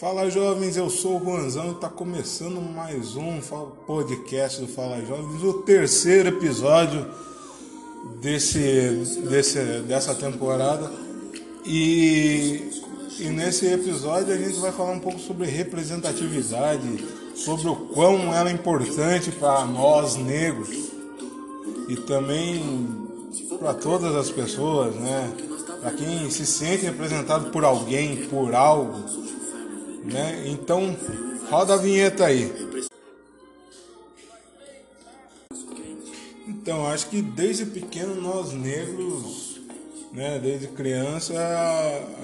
Fala jovens, eu sou o Juanzão e está começando mais um podcast do Fala Jovens, o terceiro episódio desse, desse, dessa temporada. E, e nesse episódio a gente vai falar um pouco sobre representatividade, sobre o quão ela é importante para nós negros e também para todas as pessoas, né? Para quem se sente representado por alguém, por algo né? Então, roda a vinheta aí. Então, acho que desde pequeno nós negros, né, desde criança,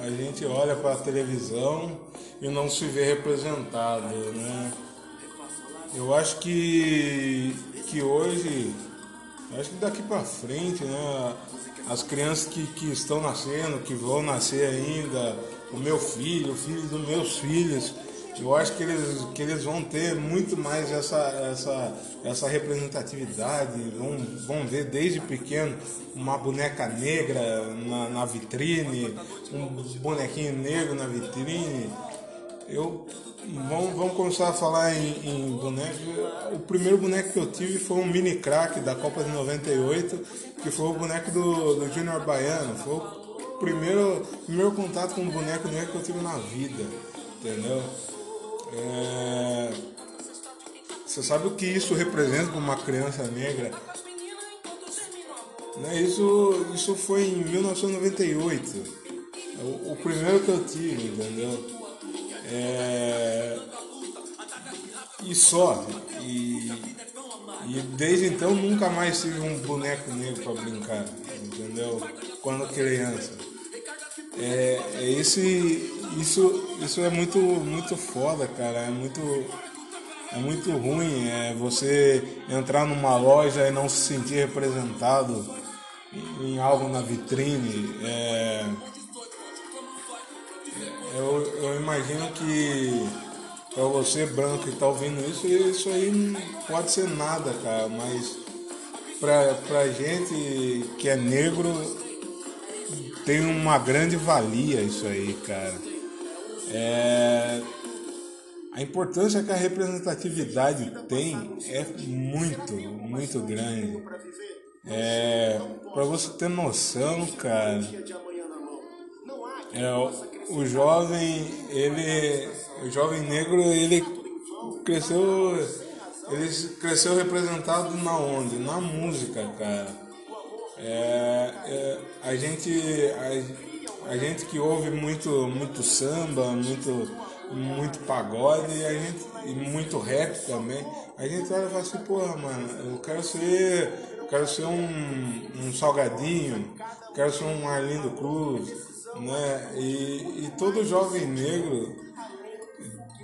a gente olha para a televisão e não se vê representado, né? Eu acho que que hoje, acho que daqui para frente, né, as crianças que, que estão nascendo, que vão nascer ainda, o meu filho, o filho dos meus filhos, eu acho que eles, que eles vão ter muito mais essa, essa, essa representatividade, vão, vão ver desde pequeno uma boneca negra na, na vitrine, um bonequinho negro na vitrine. Eu, vamos, vamos começar a falar em, em boneco. O primeiro boneco que eu tive foi um mini crack da Copa de 98, que foi o boneco do, do Junior Baiano. Foi o primeiro, primeiro contato com um boneco negro que eu tive na vida, entendeu? É... Você sabe o que isso representa para uma criança negra? Né? Isso, isso foi em 1998, o, o primeiro que eu tive, entendeu? É... E só. E, e desde então nunca mais tive um boneco negro para brincar, entendeu? Quando criança. É, é esse, isso, isso é muito, muito foda, cara. É muito, é muito ruim é você entrar numa loja e não se sentir representado em algo na vitrine. É, eu, eu imagino que para você branco que tá ouvindo isso, isso aí não pode ser nada, cara, mas pra, pra gente que é negro tem uma grande valia isso aí, cara. É... A importância que a representatividade tem é muito, muito grande. É... Para você ter noção, cara, é, o jovem, ele, o jovem negro, ele cresceu, ele cresceu representado na onde? Na música, cara. É, é, a gente a, a, gente que ouve muito muito samba muito muito pagode e a gente e muito rap também a gente olha e fala assim porra mano eu quero ser quero ser um, um salgadinho quero ser um Arlindo Cruz né e, e todo jovem negro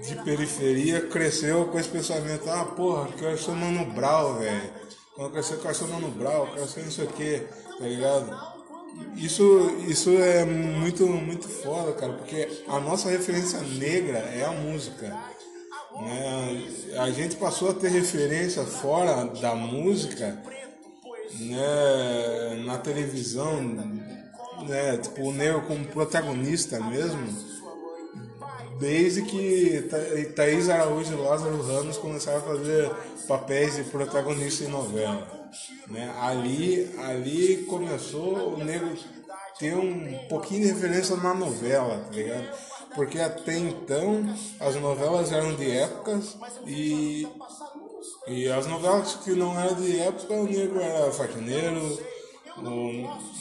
de periferia cresceu com esse pensamento ah porra quero ser Mano Brown velho quando crescer, quero ser Mano Brown, quero ser não sei o que, tá ligado? Isso, isso é muito, muito foda, cara, porque a nossa referência negra é a música. Né? A gente passou a ter referência fora da música né? na televisão, né? tipo, o negro como protagonista mesmo desde que Thaís Araújo e Lázaro Ramos começaram a fazer papéis de protagonista em novela. Né? Ali, ali começou o negro ter um pouquinho de referência na novela, tá ligado? Porque até então as novelas eram de épocas e, e as novelas que não eram de época o negro era faxineiro, o,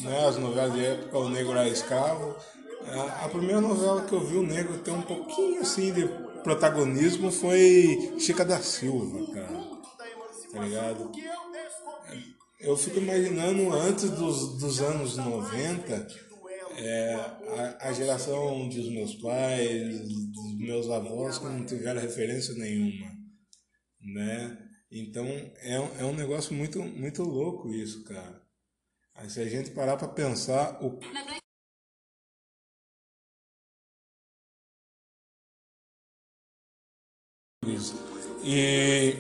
né, as novelas de época o negro era escravo. A, a primeira novela que eu vi o negro ter um pouquinho assim de protagonismo foi Chica da Silva, cara. Tá ligado? Eu fico imaginando antes dos, dos anos 90, é, a, a, geração dos meus pais, dos meus avós, que não tiveram referência nenhuma, né? Então é, é um negócio muito, muito louco isso, cara. Aí, se a gente parar para pensar o E,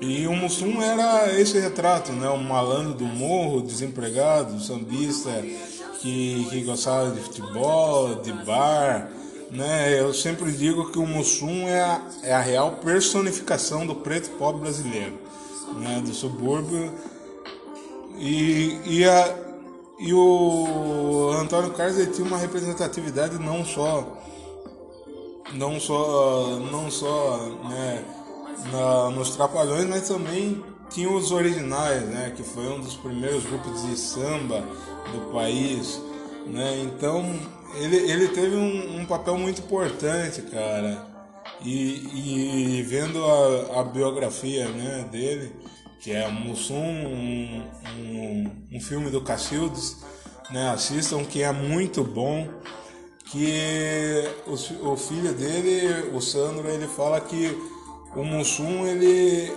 E o Mussum era esse retrato, né? O malandro do morro, desempregado, sambista que, que gostava de futebol, de bar, né? Eu sempre digo que o Mussum é a, é a real personificação do preto pobre brasileiro, né? Do subúrbio. E, e, a, e o Antônio Carlos ele tinha uma representatividade não só não só não só né, na, nos Trapalhões, mas também tinha os originais, né, que foi um dos primeiros grupos de samba do país, né? Então ele, ele teve um, um papel muito importante, cara. E, e vendo a, a, biografia né, dele, que é Mussum, um, um, um filme do Cacildes, né, assistam, que é muito bom que o, o filho dele, o Sandro, ele fala que o Mussum ele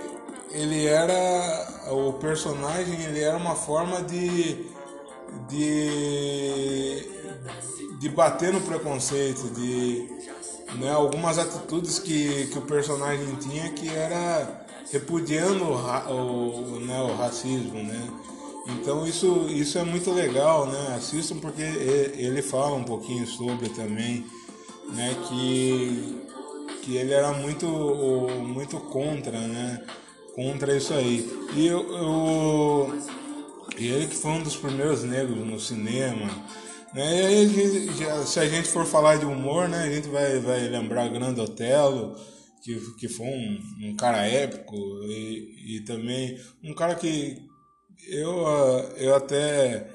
ele era o personagem, ele era uma forma de de de bater no preconceito, de né, algumas atitudes que, que o personagem tinha que era repudiando o, o, né, o racismo, né? Então isso, isso é muito legal, né? Assistam porque ele fala um pouquinho sobre também, né? Que, que ele era muito, muito contra, né? Contra isso aí. E eu, eu e ele que foi um dos primeiros negros no cinema. Né? E aí, se a gente for falar de humor, né? A gente vai, vai lembrar Grande Otelo, que, que foi um, um cara épico e, e também um cara que eu, eu até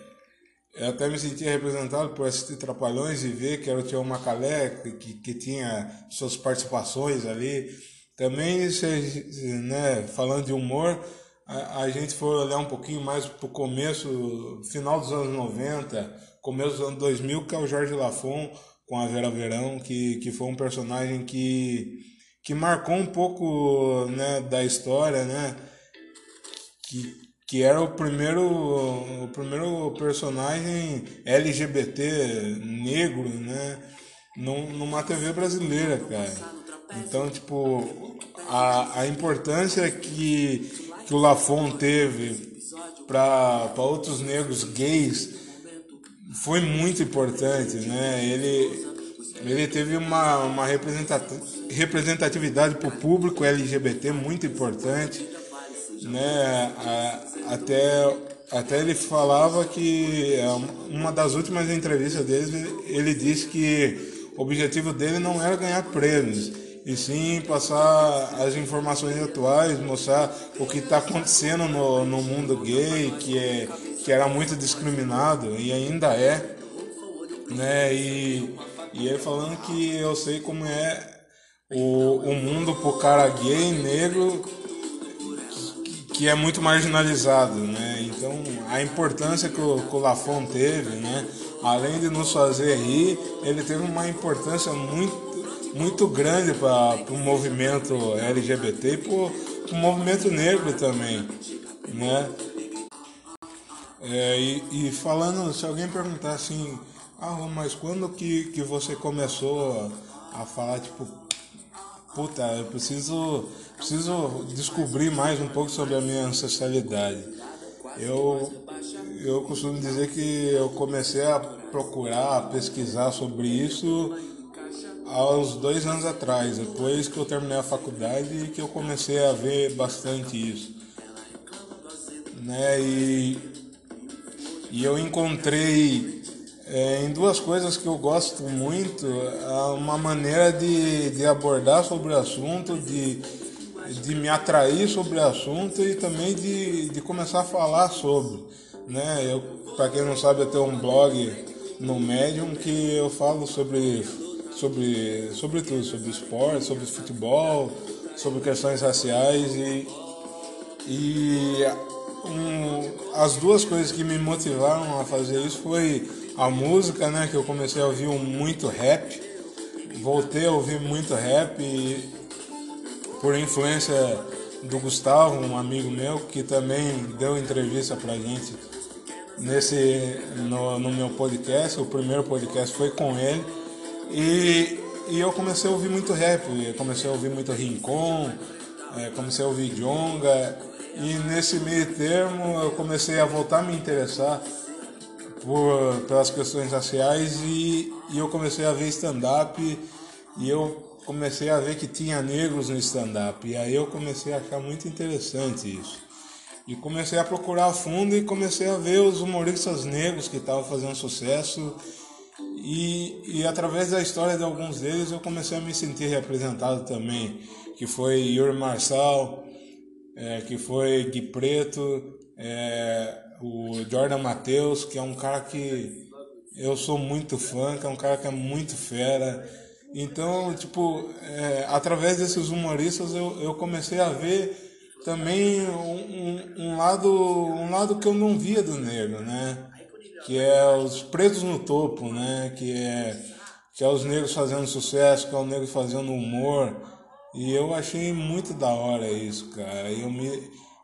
eu até me sentia representado por assistir Trapalhões e ver que era o Tião Macalé, que, que tinha suas participações ali. Também, né, falando de humor, a, a gente for olhar um pouquinho mais para o começo, final dos anos 90, começo dos anos 2000, que é o Jorge Lafon com a Vera Verão, que, que foi um personagem que, que marcou um pouco né, da história, né? Que, que era o primeiro, o primeiro personagem LGBT negro, né? Numa TV brasileira, cara. Então, tipo, a, a importância que, que o Lafon teve para outros negros gays foi muito importante, né? Ele, ele teve uma, uma representatividade para o público LGBT muito importante né? Até, até ele falava que é, uma das últimas entrevistas dele, ele disse que o objetivo dele não era ganhar prêmios, e sim passar as informações atuais, mostrar o que está acontecendo no, no mundo gay, que, é, que era muito discriminado e ainda é. Né? E, e ele falando que eu sei como é o, o mundo pro cara gay, negro, que é muito marginalizado, né? Então a importância que o, que o Lafon teve, né? Além de nos fazer rir, ele teve uma importância muito muito grande para o movimento LGBT e para o movimento negro também, né? É, e, e, falando, se alguém perguntar assim, ah, mas quando que, que você começou a, a falar, tipo, puta, eu preciso, preciso descobrir mais um pouco sobre a minha ancestralidade. Eu, eu costumo dizer que eu comecei a procurar, a pesquisar sobre isso aos dois anos atrás, depois que eu terminei a faculdade e que eu comecei a ver bastante isso. Né? E, e eu encontrei é, em duas coisas que eu gosto muito, uma maneira de, de abordar sobre o assunto, de, de me atrair sobre o assunto e também de, de começar a falar sobre. Né? Eu, para quem não sabe, eu tenho um blog no Medium que eu falo sobre, sobre, sobre tudo, sobre esporte, sobre futebol, sobre questões raciais e, e um, as duas coisas que me motivaram a fazer isso foi a música, né? Que eu comecei a ouvir muito rap. Voltei a ouvir muito rap e, por influência do Gustavo, um amigo meu, que também deu entrevista pra gente nesse no, no meu podcast. O primeiro podcast foi com ele. E, e eu comecei a ouvir muito rap. Comecei a ouvir muito Rincon, é, comecei a ouvir Jonga, e nesse meio termo eu comecei a voltar a me interessar por, pelas questões raciais e, e eu comecei a ver stand-up e eu comecei a ver que tinha negros no stand-up. E aí eu comecei a achar muito interessante isso. E comecei a procurar a fundo e comecei a ver os humoristas negros que estavam fazendo sucesso. E, e através da história de alguns deles eu comecei a me sentir representado também. Que foi Yuri Marçal, é, que foi Gui Preto, é, o Jordan Matheus, que é um cara que eu sou muito fã, que é um cara que é muito fera. Então, tipo, é, através desses humoristas eu, eu comecei a ver também um, um, lado um lado que eu não via do negro, né? Que é os pretos no topo, né? Que é que é os negros fazendo sucesso, que é o negro fazendo humor. E eu achei muito da hora isso, cara. E eu me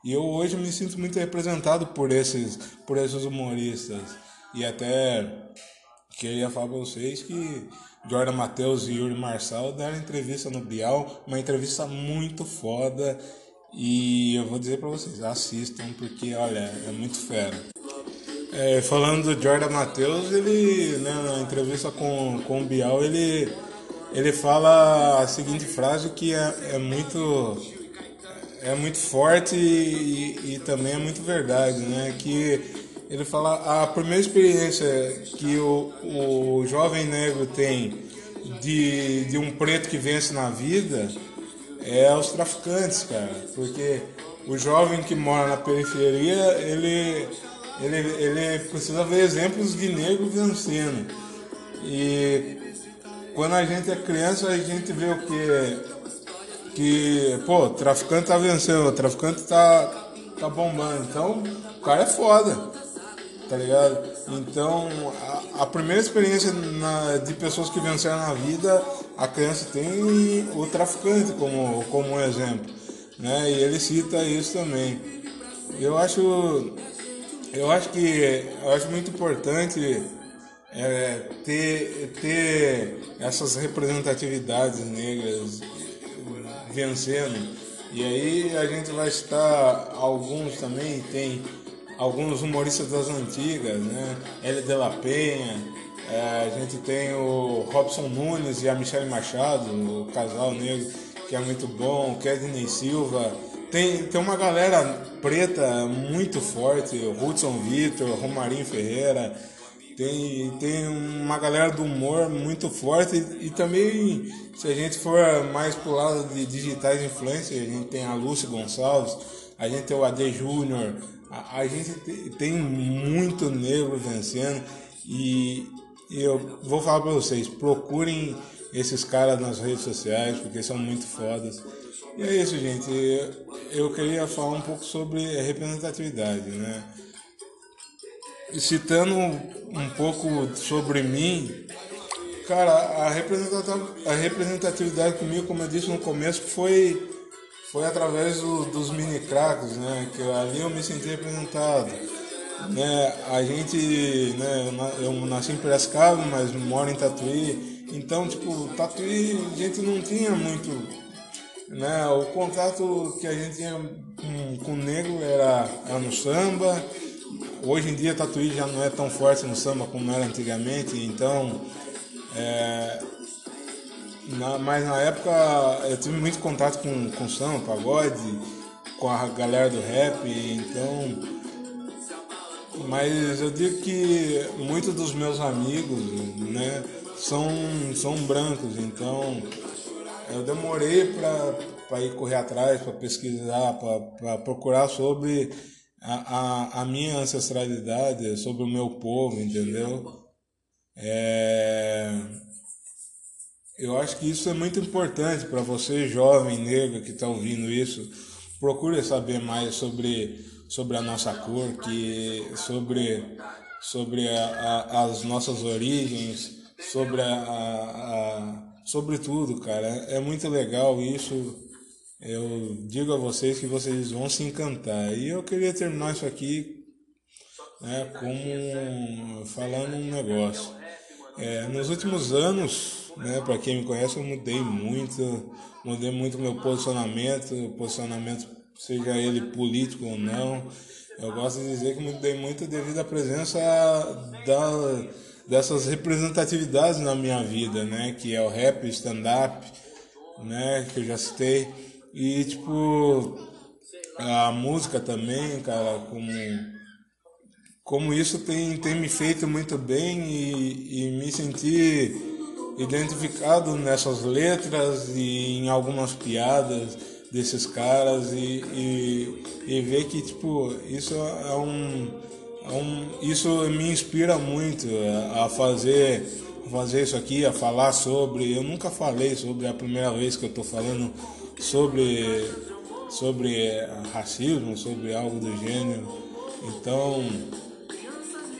e eu hoje me sinto muito representado por esses por esses humoristas. E até queria falar para vocês que Jordan Matheus e Yuri Marçal deram entrevista no Bial, uma entrevista muito foda. E eu vou dizer para vocês, assistam, porque olha, é muito fera. É, falando do Jordan Matheus, ele, né, na entrevista com, com o Bial, ele, ele fala a seguinte frase que é, é muito é muito forte e, e, também é muito verdade, né? Que ele fala a primeira experiência que o, o jovem negro tem de, de um preto que vence na vida é os traficantes, cara. Porque o jovem que mora na periferia, ele, ele, ele precisa ver exemplos de negro vencendo. E quando a gente é criança, a gente vê o que? Que, pô, traficante tá vencendo, traficante tá, tá bombando. Então, o cara é foda tá ligado? Então, a, a primeira experiência na, de pessoas que venceram na vida, a criança tem o traficante como, como um exemplo, né? E ele cita isso também. Eu acho, eu acho que eu acho muito importante é, ter, ter essas representatividades negras vencendo. E aí a gente vai citar alguns também, tem alguns humoristas das antigas, né? L. de la Penha, é, a gente tem o Robson Nunes e a Michelle Machado, o casal negro, que é muito bom, o Kedney Silva. Tem, tem uma galera preta muito forte, o Hudson Vitor, Romarinho Ferreira. Tem, tem uma galera do humor muito forte e, também, se a gente for mais pro lado de digitais influencers, a gente tem a Lúcia Gonçalves, a gente tem o AD Júnior, a, a gente tem muito negro vencendo e, e eu vou falar para vocês, procurem esses caras nas redes sociais porque são muito fodas. E é isso, gente. Eu queria falar um pouco sobre representatividade, né? Citando um pouco sobre mim, cara, a representatividade comigo, como eu disse no começo, foi foi através do, dos mini craques, né? Que ali eu me senti representado. Né? A gente, né? Eu nasci em Piracicaba, mas moro em Tatuí. Então, tipo, Tatuí a gente não tinha muito, né? O contato que a gente tinha com, com o negro era, era no samba. Hoje em dia Tatuí já não é tão forte no samba como era antigamente, então é, na, mas na época eu tive muito contato com, com samba, pagode, com a galera do rap, então. Mas eu digo que muitos dos meus amigos, né, são, são brancos, então eu demorei para ir correr atrás, para pesquisar, para procurar sobre a, a, a, minha ancestralidade, sobre o meu povo, entendeu? É eu acho que isso é muito importante para você, jovem negro que está ouvindo isso. Procure saber mais sobre, sobre a nossa cor, que, sobre, sobre a, a, as nossas origens, sobre, a, a, sobre tudo, cara. É muito legal isso. Eu digo a vocês que vocês vão se encantar. E eu queria terminar isso aqui né, como falando um negócio. É, nos últimos anos, né, para quem me conhece, eu mudei muito, mudei muito meu posicionamento, posicionamento seja ele político ou não. Eu gosto de dizer que mudei muito devido à presença da, dessas representatividades na minha vida, né, que é o rap, stand-up, né, que eu já citei, e tipo a música também, cara, como como isso tem, tem me feito muito bem e, e me sentir identificado nessas letras e em algumas piadas desses caras e, e, e ver que tipo isso é um, é um isso me inspira muito a fazer fazer isso aqui a falar sobre. Eu nunca falei sobre é a primeira vez que eu estou falando sobre sobre racismo sobre algo do gênero então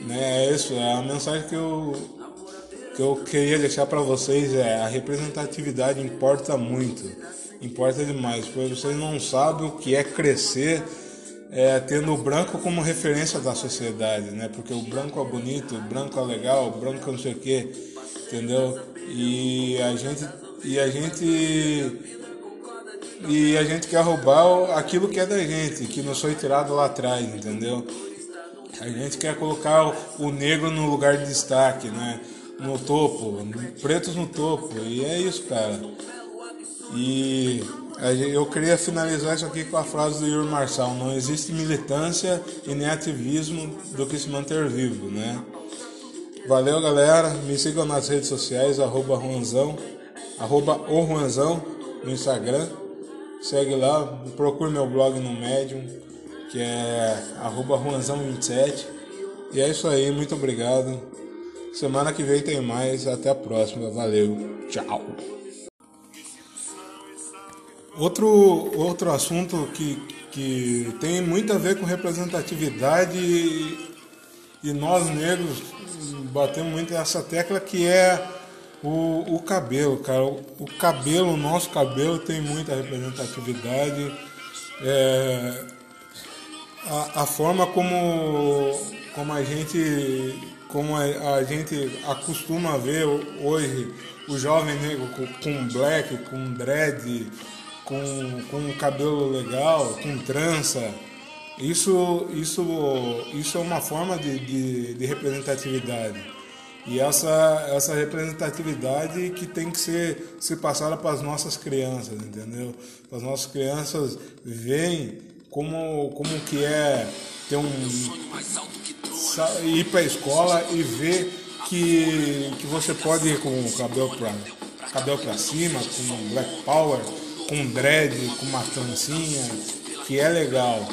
né, é isso, é a mensagem que eu, que eu queria deixar para vocês é a representatividade importa muito, importa demais, porque vocês não sabem o que é crescer é, tendo o branco como referência da sociedade, né? Porque o branco é bonito, o branco é legal, o branco é não sei o quê, entendeu? E a gente e a gente e a gente quer roubar aquilo que é da gente, que nos foi tirado lá atrás, entendeu? A gente quer colocar o negro no lugar de destaque, né? No topo, pretos no topo. E é isso, cara. E eu queria finalizar isso aqui com a frase do Yuri Marçal: não existe militância e nem ativismo do que se manter vivo, né? Valeu, galera. Me sigam nas redes sociais, arroba Juanzão, arroba o Juanzão no Instagram. Segue lá, procure meu blog no Medium que é Juanzão27. E é isso aí, muito obrigado. Semana que vem tem mais, até a próxima, valeu, tchau. Outro, outro assunto que, que tem muito a ver com representatividade e, e nós negros batemos muito nessa tecla que é o, o cabelo, cara. O, cabelo, o nosso cabelo tem muita representatividade. É, a, a forma como, como a gente como a, a, gente acostuma ver hoje o jovem negro com, com black, com dread, com, com cabelo legal, com trança. Isso, isso, isso é uma forma de, de, de representatividade. E essa, essa representatividade que tem que ser, ser passada para as nossas crianças, entendeu? Para as nossas crianças verem como, como que é ter um ir para a escola e ver que, que você pode ir com o cabelo para cabelo cima, com black power, com dread, com uma trancinha, que é legal,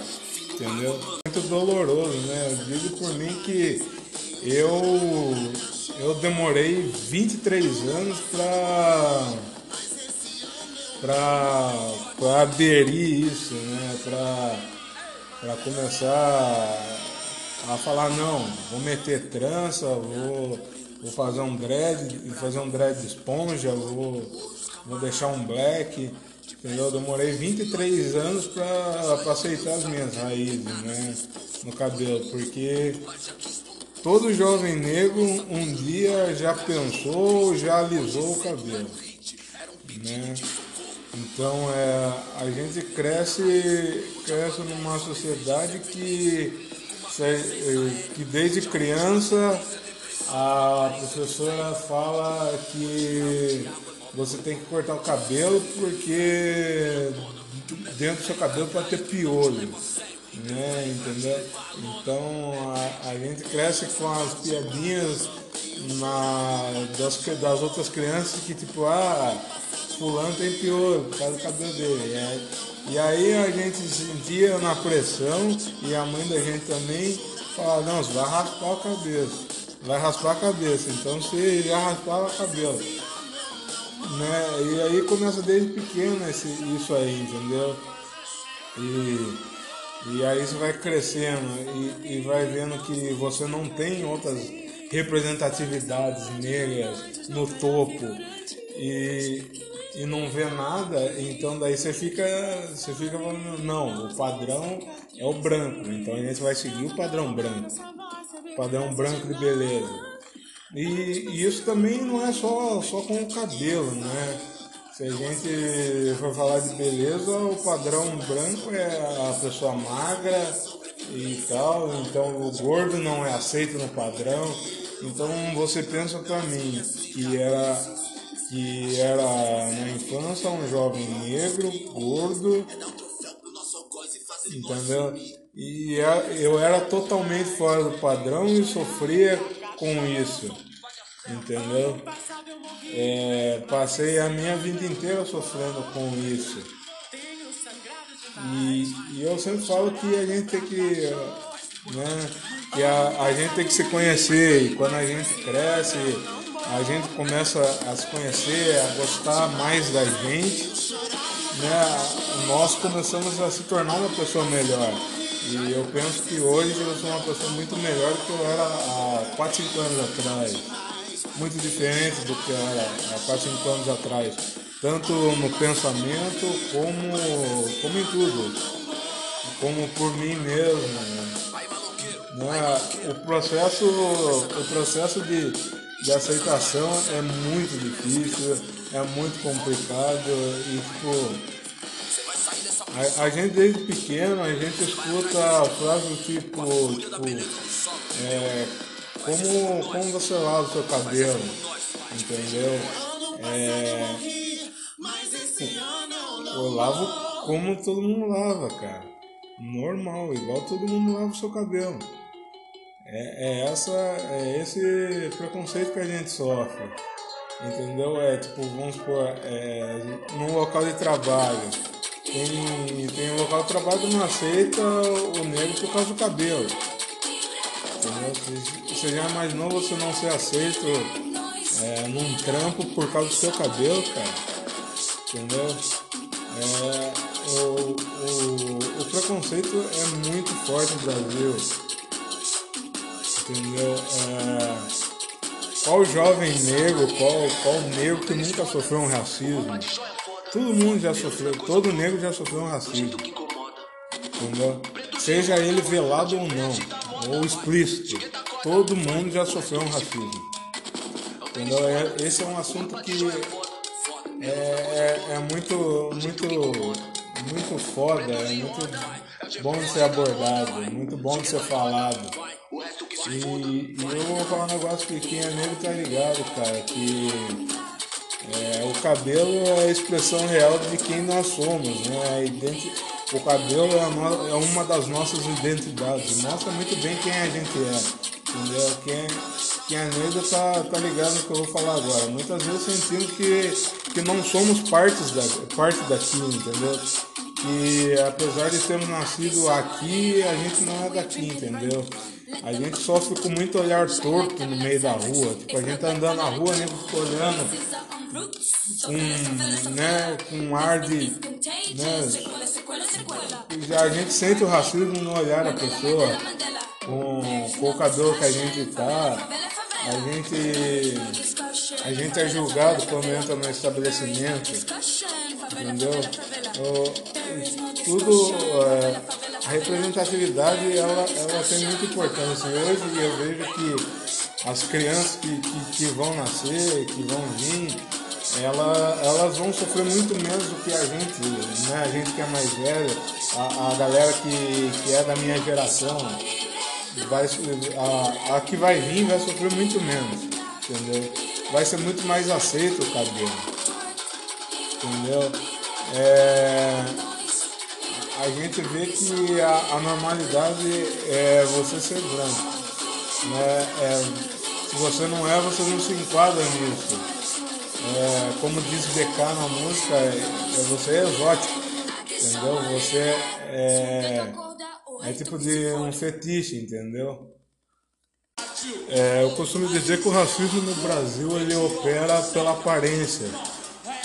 entendeu? Muito doloroso, né? Eu digo por mim que eu eu demorei 23 anos para para aderir isso, né? Para começar a falar, não, vou meter trança, vou, vou fazer um dread, fazer um dread de esponja, vou, vou deixar um black? Eu demorei 23 anos para aceitar as minhas raízes, né? No cabelo, porque todo jovem negro um dia já pensou, já alisou o cabelo, né? Então é, a gente cresce, cresce numa sociedade que, que desde criança a professora fala que você tem que cortar o cabelo porque dentro do seu cabelo pode ter piolho. Né, entendeu? Então a, a gente cresce com as piadinhas na, das, das outras crianças que tipo, ah, fulano tem piolho por causa do cabelo dele. E, e aí a gente sentia na pressão e a mãe da gente também falava, não, você vai raspar a cabeça. Vai raspar a cabeça. Então você já raspava o cabelo. Né? E aí começa desde pequeno esse, isso aí, entendeu? E, e aí você vai crescendo e, e vai vendo que você não tem outras representatividades negras no topo. E, e não vê nada, então daí você fica, você fica falando, não, o padrão é o branco, então a gente vai seguir o padrão branco, padrão branco de beleza. E, e isso também não é só, só com o cabelo, né? Se a gente for falar de beleza, o padrão branco é a pessoa magra e tal, então o gordo não é aceito no padrão. Então você pensa para mim que era que era na infância um jovem negro, gordo, entendeu? E eu era totalmente fora do padrão e sofria com isso, entendeu? É, passei a minha vida inteira sofrendo com isso. E, e, eu sempre falo que a gente tem que, né, que a, a gente tem que se conhecer e quando a gente cresce, a gente começa a se conhecer, a gostar mais da gente, né, nós começamos a se tornar uma pessoa melhor. E eu penso que hoje eu sou uma pessoa muito melhor do que eu era há 4, 5 anos atrás. Muito diferente do que era há 4, 5 anos atrás. Tanto no pensamento como, como em tudo. Como por mim mesmo. Né? O, processo, o processo de, de aceitação é muito difícil, é muito complicado e tipo a, a, gente desde pequeno, a gente escuta frases tipo, tipo é, como, como você lava o seu cabelo, entendeu? É, eu lavo como todo mundo lava, cara. Normal, igual todo mundo lava o seu cabelo. É, é, essa, é esse preconceito que a gente sofre. Entendeu? É tipo, vamos supor, é, num local de trabalho tem, tem um local de trabalho que não aceita o negro por causa do cabelo. Entendeu? Você já imaginou você não ser aceito é, num trampo por causa do seu cabelo, cara? Entendeu? É, o, o, o preconceito é muito forte no Brasil. Entendeu? É, qual jovem negro, qual, qual negro que nunca sofreu um racismo? Todo mundo já sofreu, todo negro já sofreu um racismo. Entendeu? Seja ele velado ou não, ou explícito, todo mundo já sofreu um racismo. Entendeu? É, esse é um assunto que é, é, é muito, muito, muito foda, é muito bom de ser abordado, muito bom de ser falado. E, e eu vou falar um negócio que quem é negro tá ligado, cara, que é, o cabelo é a expressão real de quem nós somos, né? Identi o cabelo é, no... é, uma das nossas identidades, mostra muito bem quem a gente é, entendeu? Quem, quem é negro tá, ligado no que eu vou falar agora. Muitas vezes sentimos que, que não somos partes da, parte daqui, entendeu? Que apesar de termos nascido aqui, a gente não é daqui, entendeu? A gente sofre com muito olhar torto no meio da rua. Tipo, a gente tá andando na rua, nego fica olhando com, né, com um ar de. Né, a gente sente o racismo no olhar da pessoa, com, o cabelo que a gente tá. A gente, a gente é julgado quando entra no estabelecimento, entendeu? tudo, é, a representatividade ela, ela tem muita importância. Hoje eu vejo que as crianças que, que, que vão nascer, que vão vir, ela, elas vão sofrer muito menos do que a gente, né? A gente que é mais velho, a, a galera que, que é da minha geração, vai, a, a que vai vir vai sofrer muito menos, entendeu? Vai ser muito mais aceito o cabelo, entendeu? É, a gente vê que a, a normalidade é você ser branco, né? É, se você não é, você não se enquadra nisso. É, como diz o DK na música, é, você é exótico, entendeu? Você é, é tipo de um fetiche, entendeu? É, eu costumo dizer que o racismo no Brasil ele opera pela aparência.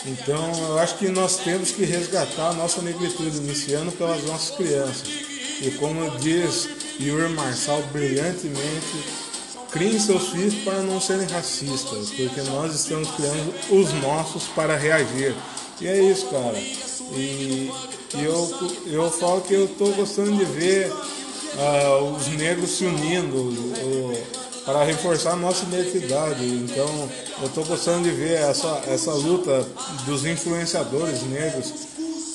Então eu acho que nós temos que resgatar a nossa negritude, iniciando pelas nossas crianças. E como diz Yuri Marçal brilhantemente, criem seus filhos para não serem racistas, porque nós estamos criando os nossos para reagir. E é isso, cara. E, e eu, eu falo que eu estou gostando de ver uh, os negros se unindo, para reforçar a nossa identidade. Então, eu estou gostando de ver essa, essa luta dos influenciadores negros.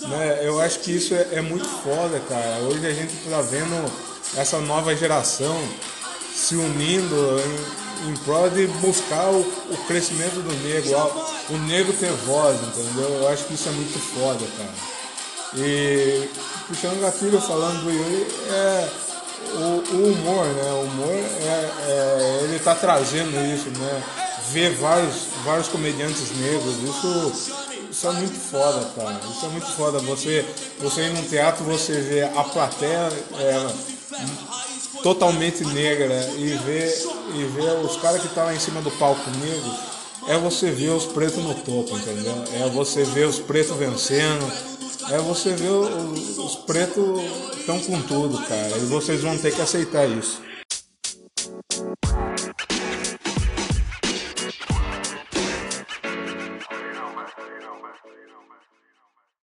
Né? Eu acho que isso é, é muito foda, cara. Hoje a gente está vendo essa nova geração se unindo em, em prol de buscar o, o crescimento do negro, o negro ter voz, entendeu? Eu acho que isso é muito foda, cara. E puxando gatilho falando do Yuri, é o, o, humor, né? O humor é, é ele tá trazendo isso, né? Ver vários, vários comediantes negros, isso, isso é muito foda, cara. Isso é muito foda. Você, você ir num teatro, você vê a plateia é, totalmente negra e ver, e ver os caras que estão tá em cima do palco negro, é você ver os pretos no topo, entendeu? É você ver os pretos vencendo, é você ver os, os pretos estão com tudo, cara, e vocês vão ter que aceitar isso.